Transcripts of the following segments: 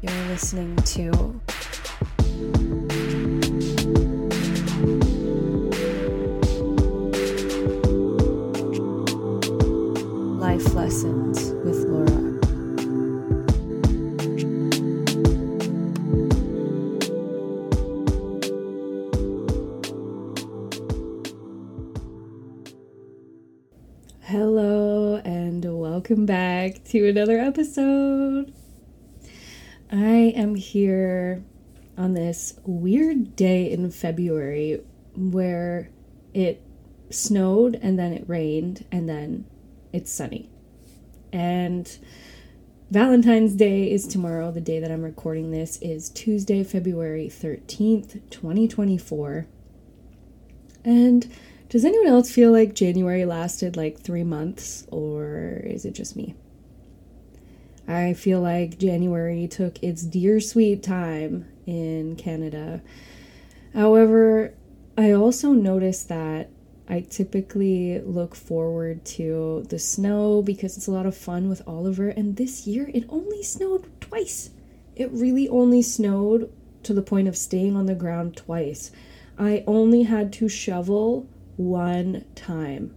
You're listening to Life Lessons with Laura. Hello, and welcome back to another episode. I am here on this weird day in February where it snowed and then it rained and then it's sunny. And Valentine's Day is tomorrow. The day that I'm recording this is Tuesday, February 13th, 2024. And does anyone else feel like January lasted like three months, or is it just me? I feel like January took its dear sweet time in Canada. However, I also noticed that I typically look forward to the snow because it's a lot of fun with Oliver, and this year it only snowed twice. It really only snowed to the point of staying on the ground twice. I only had to shovel one time.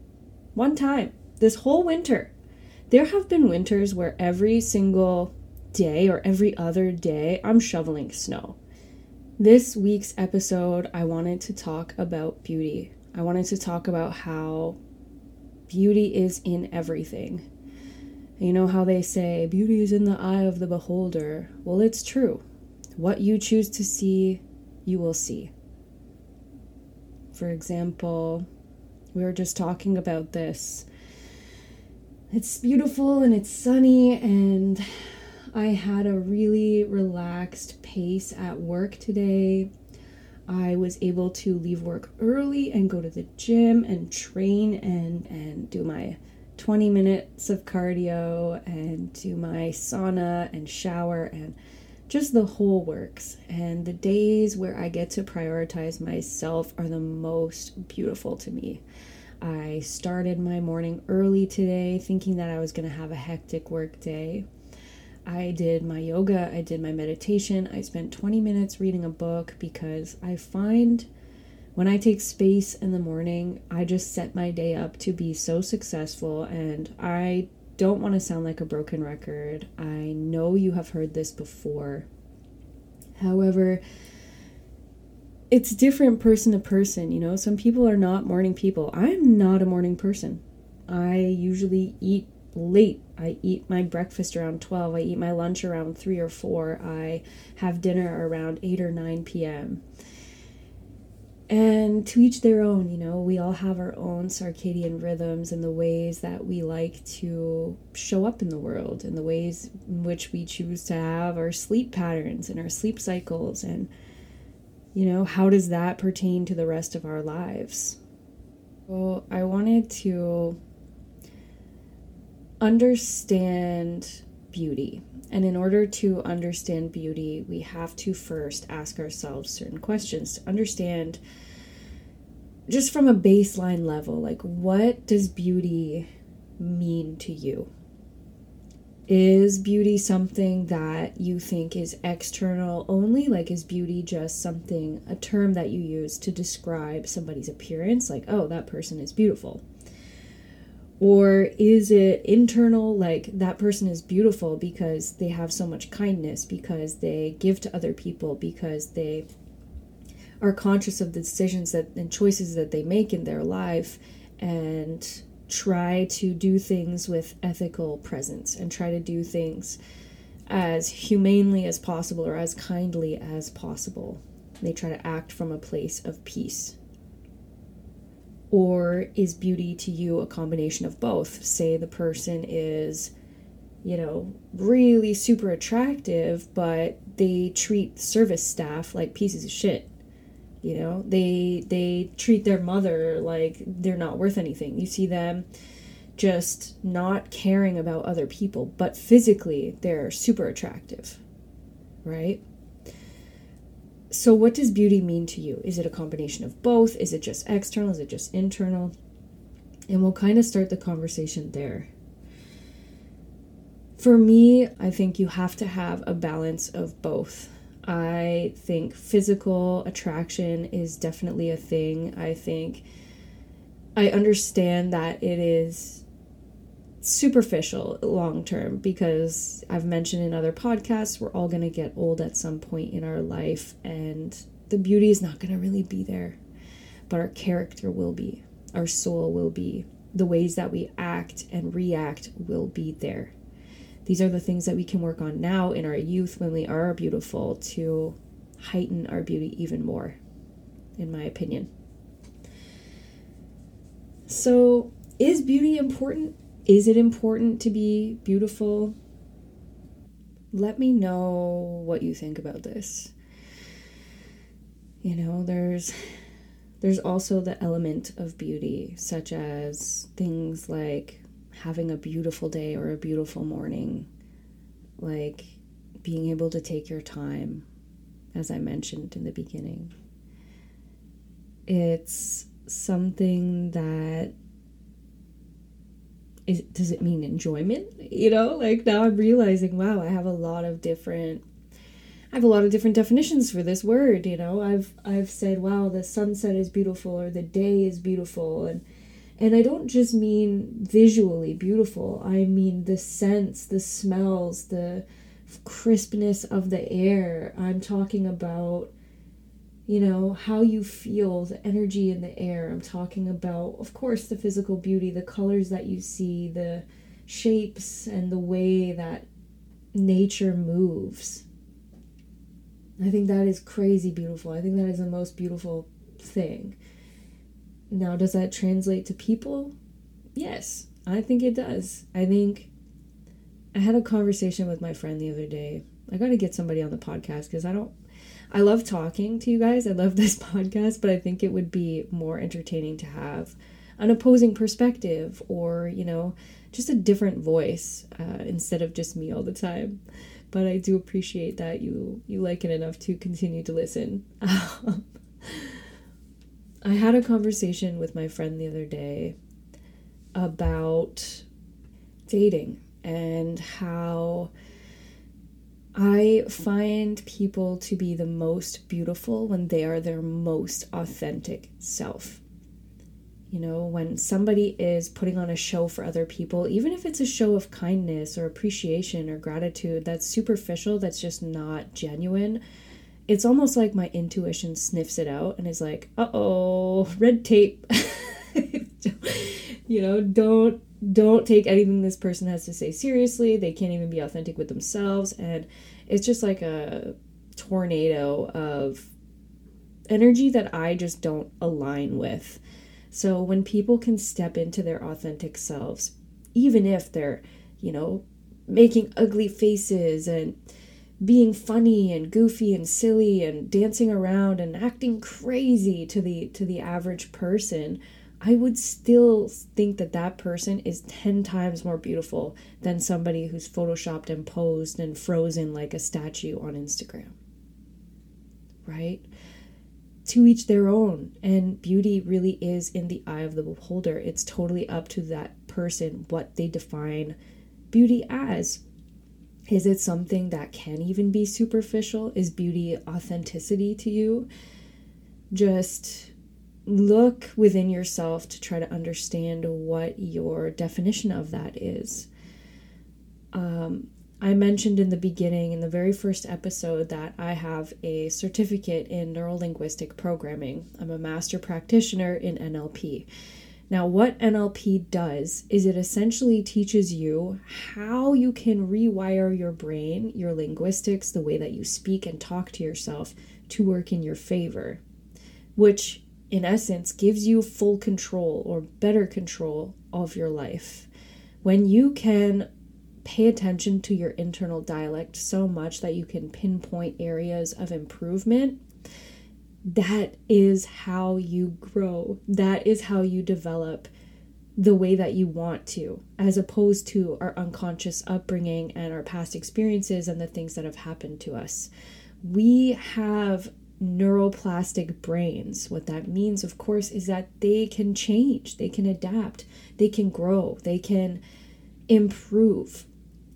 One time. This whole winter. There have been winters where every single day or every other day I'm shoveling snow. This week's episode, I wanted to talk about beauty. I wanted to talk about how beauty is in everything. You know how they say beauty is in the eye of the beholder? Well, it's true. What you choose to see, you will see. For example, we were just talking about this. It's beautiful and it's sunny, and I had a really relaxed pace at work today. I was able to leave work early and go to the gym and train and, and do my 20 minutes of cardio and do my sauna and shower and just the whole works. And the days where I get to prioritize myself are the most beautiful to me. I started my morning early today thinking that I was going to have a hectic work day. I did my yoga, I did my meditation, I spent 20 minutes reading a book because I find when I take space in the morning, I just set my day up to be so successful and I don't want to sound like a broken record. I know you have heard this before. However, it's different person to person, you know. Some people are not morning people. I'm not a morning person. I usually eat late. I eat my breakfast around 12. I eat my lunch around 3 or 4. I have dinner around 8 or 9 p.m. And to each their own, you know, we all have our own circadian rhythms and the ways that we like to show up in the world and the ways in which we choose to have our sleep patterns and our sleep cycles. And, you know, how does that pertain to the rest of our lives? Well, I wanted to understand beauty. And in order to understand beauty, we have to first ask ourselves certain questions to understand just from a baseline level like what does beauty mean to you? Is beauty something that you think is external only? Like, is beauty just something, a term that you use to describe somebody's appearance? Like, oh, that person is beautiful. Or is it internal, like that person is beautiful because they have so much kindness, because they give to other people, because they are conscious of the decisions that and choices that they make in their life and try to do things with ethical presence and try to do things as humanely as possible or as kindly as possible. They try to act from a place of peace. Or is beauty to you a combination of both? Say the person is, you know, really super attractive, but they treat service staff like pieces of shit. You know, they they treat their mother like they're not worth anything. You see them just not caring about other people, but physically they're super attractive. Right? So, what does beauty mean to you? Is it a combination of both? Is it just external? Is it just internal? And we'll kind of start the conversation there. For me, I think you have to have a balance of both. I think physical attraction is definitely a thing. I think I understand that it is superficial long term because I've mentioned in other podcasts, we're all going to get old at some point in our life and the beauty is not going to really be there, but our character will be, our soul will be, the ways that we act and react will be there. These are the things that we can work on now in our youth when we are beautiful to heighten our beauty even more, in my opinion. So, is beauty important? Is it important to be beautiful? Let me know what you think about this. You know, there's there's also the element of beauty such as things like having a beautiful day or a beautiful morning, like being able to take your time as I mentioned in the beginning. It's something that is, does it mean enjoyment? You know, like now I'm realizing, wow, I have a lot of different I have a lot of different definitions for this word, you know. I've I've said, wow, the sunset is beautiful or the day is beautiful and and I don't just mean visually beautiful. I mean the scents, the smells, the crispness of the air. I'm talking about you know, how you feel, the energy in the air. I'm talking about, of course, the physical beauty, the colors that you see, the shapes, and the way that nature moves. I think that is crazy beautiful. I think that is the most beautiful thing. Now, does that translate to people? Yes, I think it does. I think I had a conversation with my friend the other day. I got to get somebody on the podcast because I don't I love talking to you guys. I love this podcast, but I think it would be more entertaining to have an opposing perspective or, you know, just a different voice uh, instead of just me all the time. But I do appreciate that you you like it enough to continue to listen. I had a conversation with my friend the other day about dating and how I find people to be the most beautiful when they are their most authentic self. You know, when somebody is putting on a show for other people, even if it's a show of kindness or appreciation or gratitude that's superficial, that's just not genuine, it's almost like my intuition sniffs it out and is like, uh oh, red tape. you know, don't don't take anything this person has to say seriously. They can't even be authentic with themselves. And it's just like a tornado of energy that I just don't align with. So when people can step into their authentic selves, even if they're, you know, making ugly faces and being funny and goofy and silly and dancing around and acting crazy to the to the average person I would still think that that person is 10 times more beautiful than somebody who's photoshopped and posed and frozen like a statue on Instagram. Right? To each their own. And beauty really is in the eye of the beholder. It's totally up to that person what they define beauty as. Is it something that can even be superficial? Is beauty authenticity to you? Just look within yourself to try to understand what your definition of that is. Um, I mentioned in the beginning, in the very first episode, that I have a certificate in neurolinguistic programming. I'm a master practitioner in NLP. Now, what NLP does is it essentially teaches you how you can rewire your brain, your linguistics, the way that you speak and talk to yourself to work in your favor, which in essence, gives you full control or better control of your life. When you can pay attention to your internal dialect so much that you can pinpoint areas of improvement, that is how you grow. That is how you develop the way that you want to, as opposed to our unconscious upbringing and our past experiences and the things that have happened to us. We have neuroplastic brains. What that means, of course, is that they can change, they can adapt, they can grow, they can improve.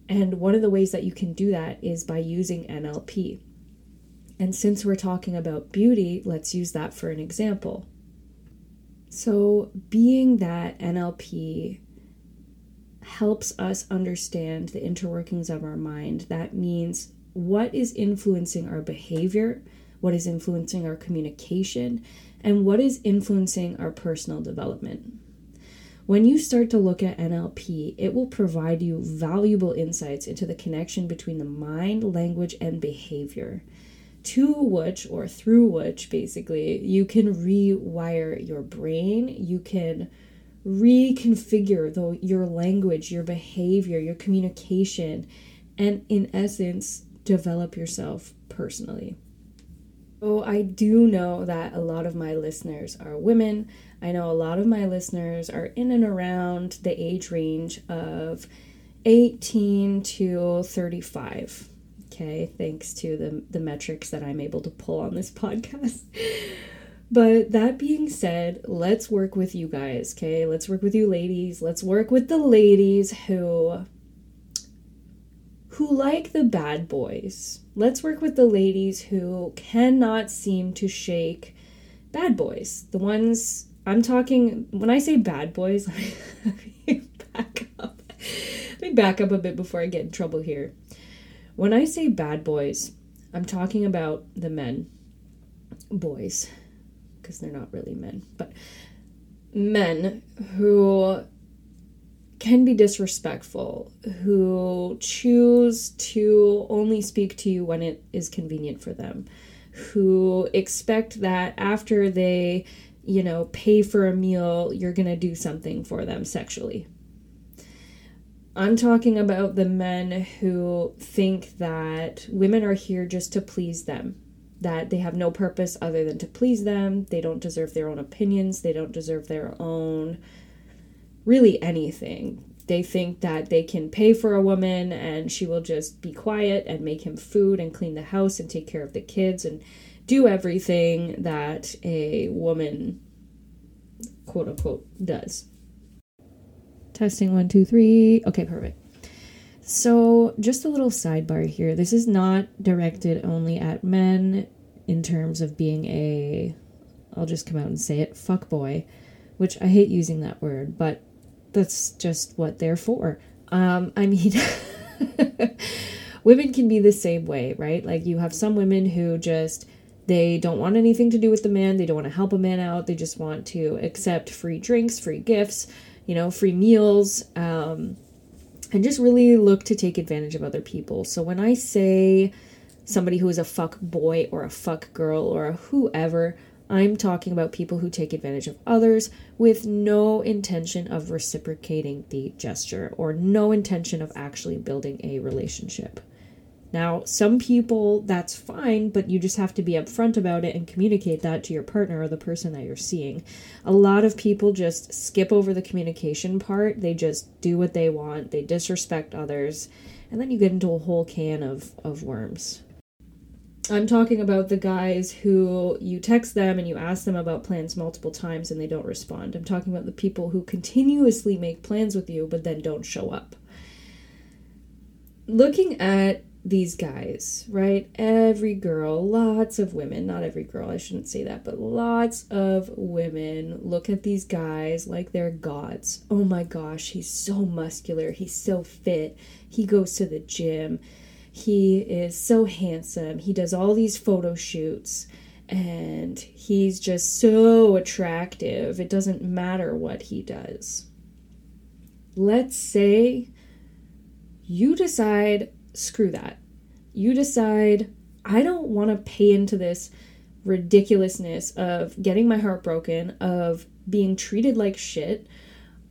And one of the ways that you can do that is by using NLP. And since we're talking about beauty, let's use that for an example. So, being that NLP helps us understand the interworkings of our mind, that means what is influencing our behavior, what is influencing our communication, and what is influencing our personal development. When you start to look at NLP, it will provide you valuable insights into the connection between the mind, language, and behavior, to which, or through which, basically, you can rewire your brain. You can reconfigure your language, your behavior, your communication, and in essence, develop yourself personally. So, I do know that a lot of my listeners are women. I know a lot of my listeners are in and around the age range of 18 to 35. Okay, thanks to the, the metrics that I'm able to pull on this podcast. But that being said, let's work with you guys, okay? Let's work with you ladies. Let's work with the ladies who who like the bad boys. Let's work with the ladies who cannot seem to shake bad boys. The ones I'm talking when I say bad boys, let me back up. Let me back up a bit before I get in trouble here. When I say bad boys, I'm talking about the men, boys, because they're not really men, but men who can be disrespectful, who choose to only speak to you when it is convenient for them, who expect that after they you know, pay for a meal, you're going to do something for them sexually. I'm talking about the men who think that women are here just to please them, that they have no purpose other than to please them. They don't deserve their own opinions, they don't deserve their own really anything. They think that they can pay for a woman and she will just be quiet and make him food and clean the house and take care of the kids and do everything that a woman, quote unquote, does. Testing one, two, three. Okay, perfect. So, just a little sidebar here. This is not directed only at men in terms of being a, I'll just come out and say it, fuck boy, which I hate using that word, but that's just what they're for. Um, I mean, women can be the same way, right? Like, you have some women who just they don't want anything to do with the man. They don't want to help a man out. They just want to accept free drinks, free gifts, you know, free meals, um, and just really look to take advantage of other people. So when I say somebody who is a fuck boy or a fuck girl or a whoever, I'm talking about people who take advantage of others with no intention of reciprocating the gesture or no intention of actually building a relationship. Now, some people, that's fine, but you just have to be upfront about it and communicate that to your partner or the person that you're seeing. A lot of people just skip over the communication part. They just do what they want, they disrespect others, and then you get into a whole can of, of worms. I'm talking about the guys who you text them and you ask them about plans multiple times and they don't respond. I'm talking about the people who continuously make plans with you but then don't show up. Looking at these guys, right? Every girl, lots of women, not every girl, I shouldn't say that, but lots of women look at these guys like they're gods. Oh my gosh, he's so muscular, he's so fit, he goes to the gym, he is so handsome, he does all these photo shoots, and he's just so attractive. It doesn't matter what he does. Let's say you decide screw that. You decide, I don't want to pay into this ridiculousness of getting my heart broken, of being treated like shit,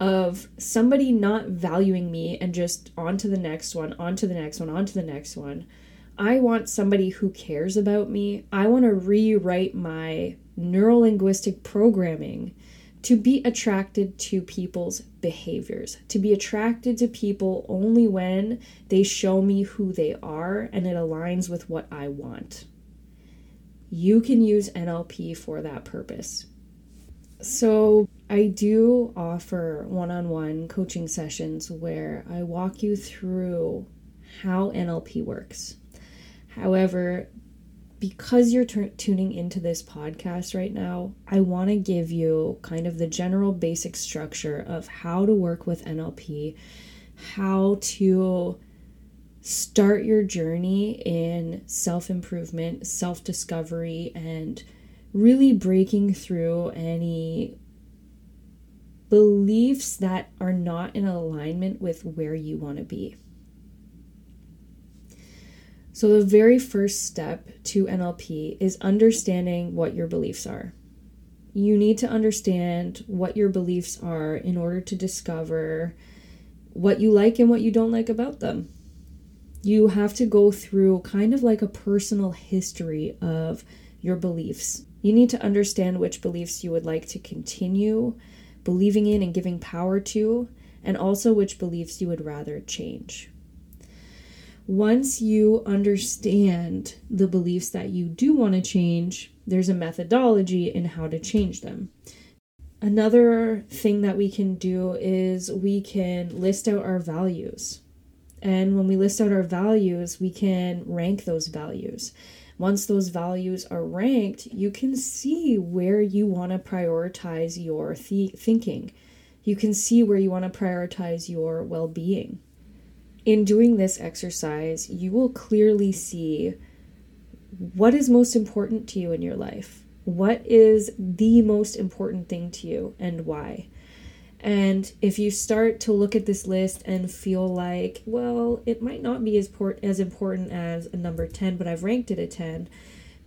of somebody not valuing me and just on to the next one, on to the next one, on to the next one. I want somebody who cares about me. I want to rewrite my neurolinguistic programming to be attracted to people's behaviors, to be attracted to people only when they show me who they are and it aligns with what I want. You can use NLP for that purpose. So, I do offer one on one coaching sessions where I walk you through how NLP works. However, because you're t- tuning into this podcast right now, I want to give you kind of the general basic structure of how to work with NLP, how to start your journey in self improvement, self discovery, and really breaking through any beliefs that are not in alignment with where you want to be. So, the very first step to NLP is understanding what your beliefs are. You need to understand what your beliefs are in order to discover what you like and what you don't like about them. You have to go through kind of like a personal history of your beliefs. You need to understand which beliefs you would like to continue believing in and giving power to, and also which beliefs you would rather change once you understand the beliefs that you do want to change, there's a methodology in how to change them. Another thing that we can do is we can list out our values. And when we list out our values, we can rank those values. Once those values are ranked, you can see where you want to prioritize your th- thinking. You can see where you want to prioritize your well being in doing this exercise, you will clearly see what is most important to you in your life. What is the most important thing to you and why? And if you start to look at this list and feel like, well, it might not be as, port- as important as a number 10, but I've ranked it a 10,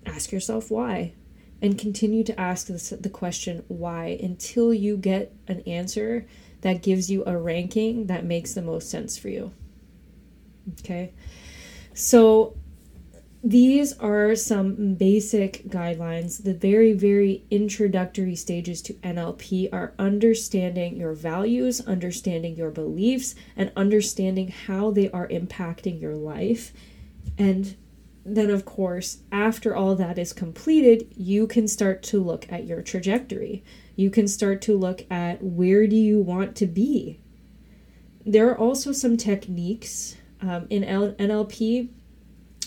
ask yourself why. And continue to ask this, the question why until you get an answer that gives you a ranking that makes the most sense for you. Okay. So these are some basic guidelines. The very, very introductory stages to NLP are understanding your values, understanding your beliefs, and understanding how they are impacting your life. And then, of course, after all that is completed, you can start to look at your trajectory. You can start to look at where do you want to be. There are also some techniques um, in L- NLP,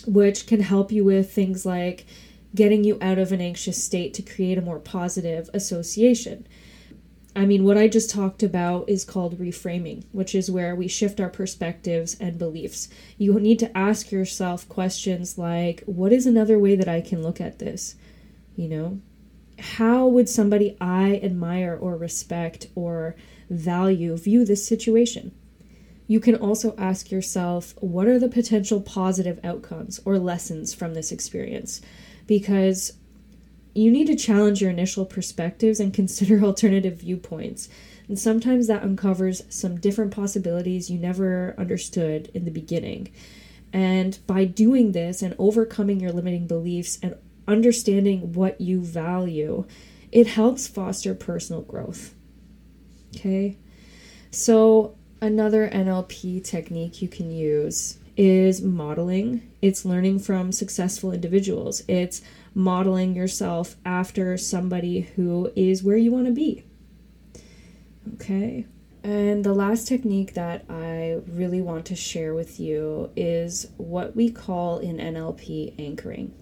which can help you with things like getting you out of an anxious state to create a more positive association. I mean, what I just talked about is called reframing, which is where we shift our perspectives and beliefs. You need to ask yourself questions like, what is another way that I can look at this? You know, how would somebody I admire or respect or value view this situation? You can also ask yourself what are the potential positive outcomes or lessons from this experience? Because you need to challenge your initial perspectives and consider alternative viewpoints. And sometimes that uncovers some different possibilities you never understood in the beginning. And by doing this and overcoming your limiting beliefs and understanding what you value, it helps foster personal growth. Okay? So, Another NLP technique you can use is modeling. It's learning from successful individuals. It's modeling yourself after somebody who is where you want to be. Okay. And the last technique that I really want to share with you is what we call in NLP anchoring.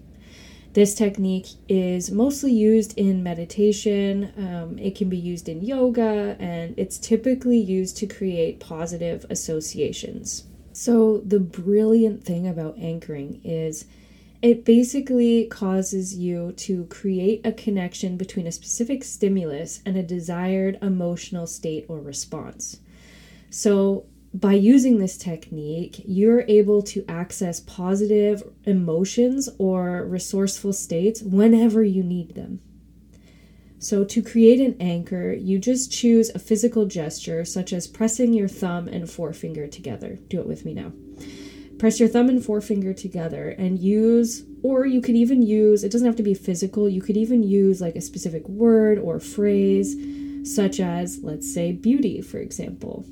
This technique is mostly used in meditation. Um, it can be used in yoga, and it's typically used to create positive associations. So, the brilliant thing about anchoring is it basically causes you to create a connection between a specific stimulus and a desired emotional state or response. So, by using this technique, you're able to access positive emotions or resourceful states whenever you need them. So, to create an anchor, you just choose a physical gesture such as pressing your thumb and forefinger together. Do it with me now. Press your thumb and forefinger together and use, or you could even use, it doesn't have to be physical, you could even use like a specific word or phrase, such as, let's say, beauty, for example.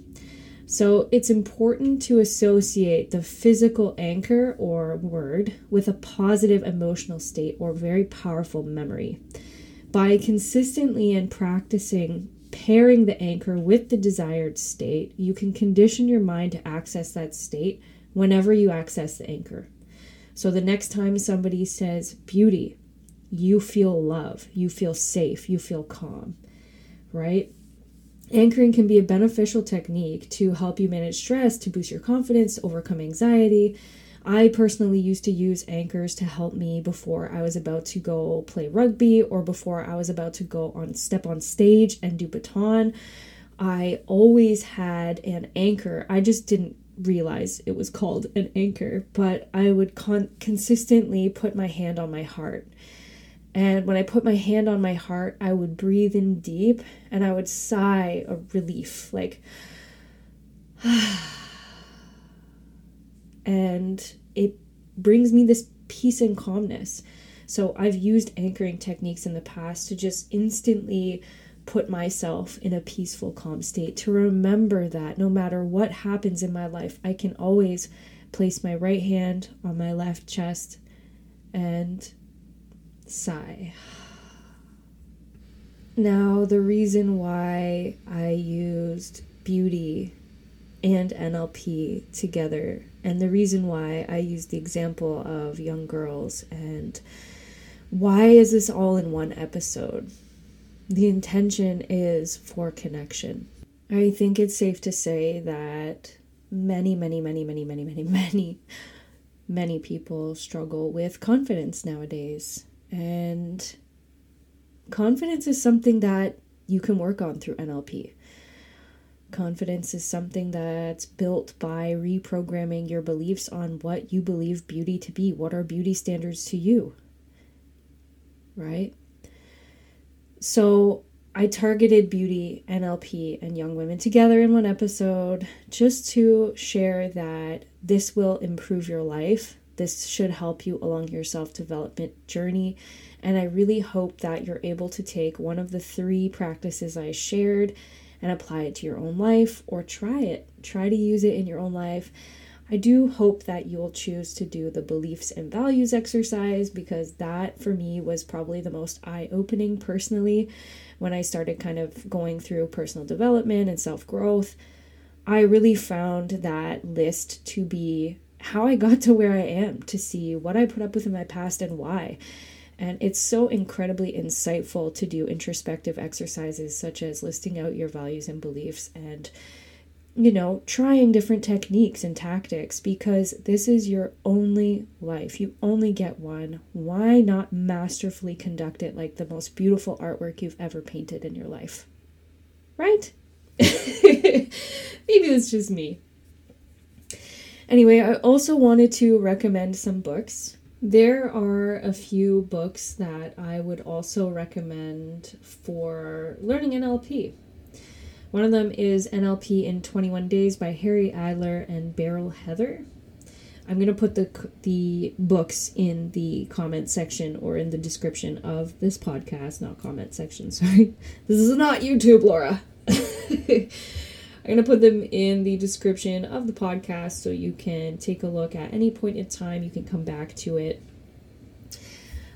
So it's important to associate the physical anchor or word with a positive emotional state or very powerful memory. By consistently and practicing pairing the anchor with the desired state, you can condition your mind to access that state whenever you access the anchor. So the next time somebody says beauty, you feel love, you feel safe, you feel calm, right? Anchoring can be a beneficial technique to help you manage stress, to boost your confidence, overcome anxiety. I personally used to use anchors to help me before I was about to go play rugby or before I was about to go on step on stage and do baton. I always had an anchor. I just didn't realize it was called an anchor, but I would con- consistently put my hand on my heart and when I put my hand on my heart, I would breathe in deep and I would sigh a relief, like, and it brings me this peace and calmness. So I've used anchoring techniques in the past to just instantly put myself in a peaceful, calm state, to remember that no matter what happens in my life, I can always place my right hand on my left chest and sigh. Now, the reason why I used beauty and NLP together, and the reason why I used the example of young girls, and why is this all in one episode? The intention is for connection. I think it's safe to say that many, many, many, many, many, many, many, many people struggle with confidence nowadays. And confidence is something that you can work on through NLP. Confidence is something that's built by reprogramming your beliefs on what you believe beauty to be. What are beauty standards to you? Right? So, I targeted beauty, NLP, and young women together in one episode just to share that this will improve your life this should help you along your self development journey. And I really hope that you're able to take one of the three practices I shared and apply it to your own life or try it. Try to use it in your own life. I do hope that you'll choose to do the beliefs and values exercise because that for me was probably the most eye opening personally when I started kind of going through personal development and self growth. I really found that list to be how I got to where I am, to see what I put up with in my past and why. And it's so incredibly insightful to do introspective exercises such as listing out your values and beliefs and, you know, trying different techniques and tactics because this is your only life. You only get one. Why not masterfully conduct it like the most beautiful artwork you've ever painted in your life? Right? Maybe it's just me. Anyway, I also wanted to recommend some books. There are a few books that I would also recommend for learning NLP. One of them is NLP in 21 Days by Harry Adler and Beryl Heather. I'm going to put the the books in the comment section or in the description of this podcast, not comment section, sorry. This is not YouTube, Laura. I'm going to put them in the description of the podcast so you can take a look at any point in time. You can come back to it.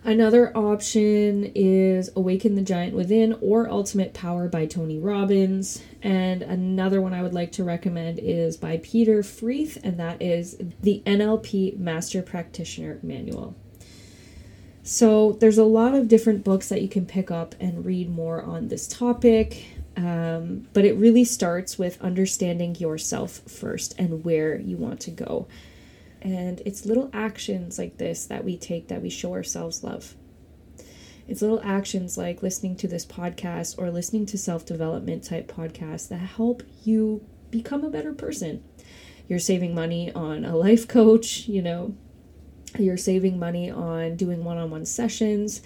Another option is Awaken the Giant Within or Ultimate Power by Tony Robbins. And another one I would like to recommend is by Peter Freeth, and that is the NLP Master Practitioner Manual. So, there's a lot of different books that you can pick up and read more on this topic. Um, but it really starts with understanding yourself first and where you want to go. And it's little actions like this that we take that we show ourselves love. It's little actions like listening to this podcast or listening to self development type podcasts that help you become a better person. You're saving money on a life coach, you know, you're saving money on doing one on one sessions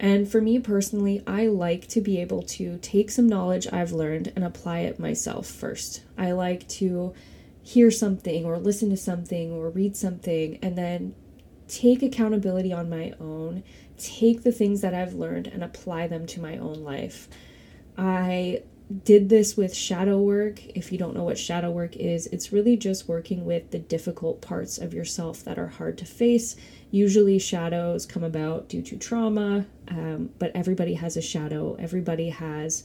and for me personally, I like to be able to take some knowledge I've learned and apply it myself first. I like to hear something or listen to something or read something and then take accountability on my own, take the things that I've learned and apply them to my own life. I did this with shadow work. If you don't know what shadow work is, it's really just working with the difficult parts of yourself that are hard to face. Usually, shadows come about due to trauma, um, but everybody has a shadow. Everybody has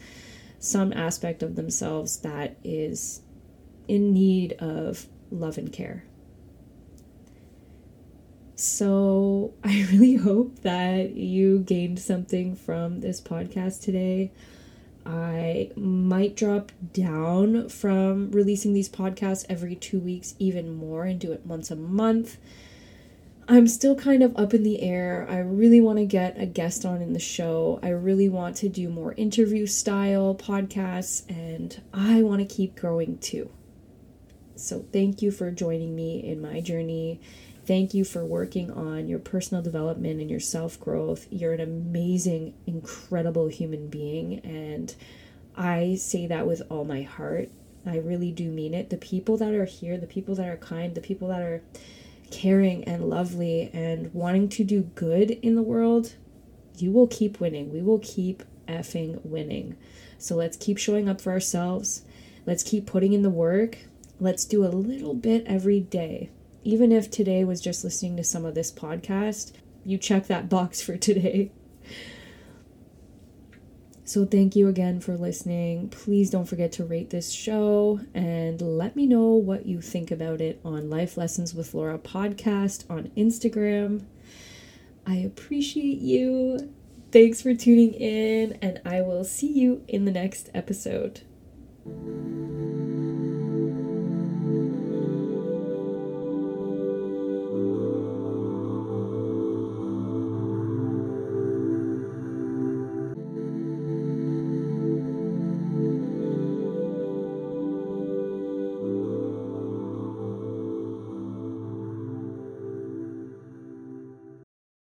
some aspect of themselves that is in need of love and care. So I really hope that you gained something from this podcast today. I might drop down from releasing these podcasts every two weeks, even more, and do it once a month. I'm still kind of up in the air. I really want to get a guest on in the show. I really want to do more interview style podcasts, and I want to keep growing too. So, thank you for joining me in my journey. Thank you for working on your personal development and your self growth. You're an amazing, incredible human being, and I say that with all my heart. I really do mean it. The people that are here, the people that are kind, the people that are caring and lovely and wanting to do good in the world, you will keep winning. We will keep effing winning. So let's keep showing up for ourselves. Let's keep putting in the work. Let's do a little bit every day. Even if today was just listening to some of this podcast, you check that box for today. So, thank you again for listening. Please don't forget to rate this show and let me know what you think about it on Life Lessons with Laura podcast on Instagram. I appreciate you. Thanks for tuning in, and I will see you in the next episode.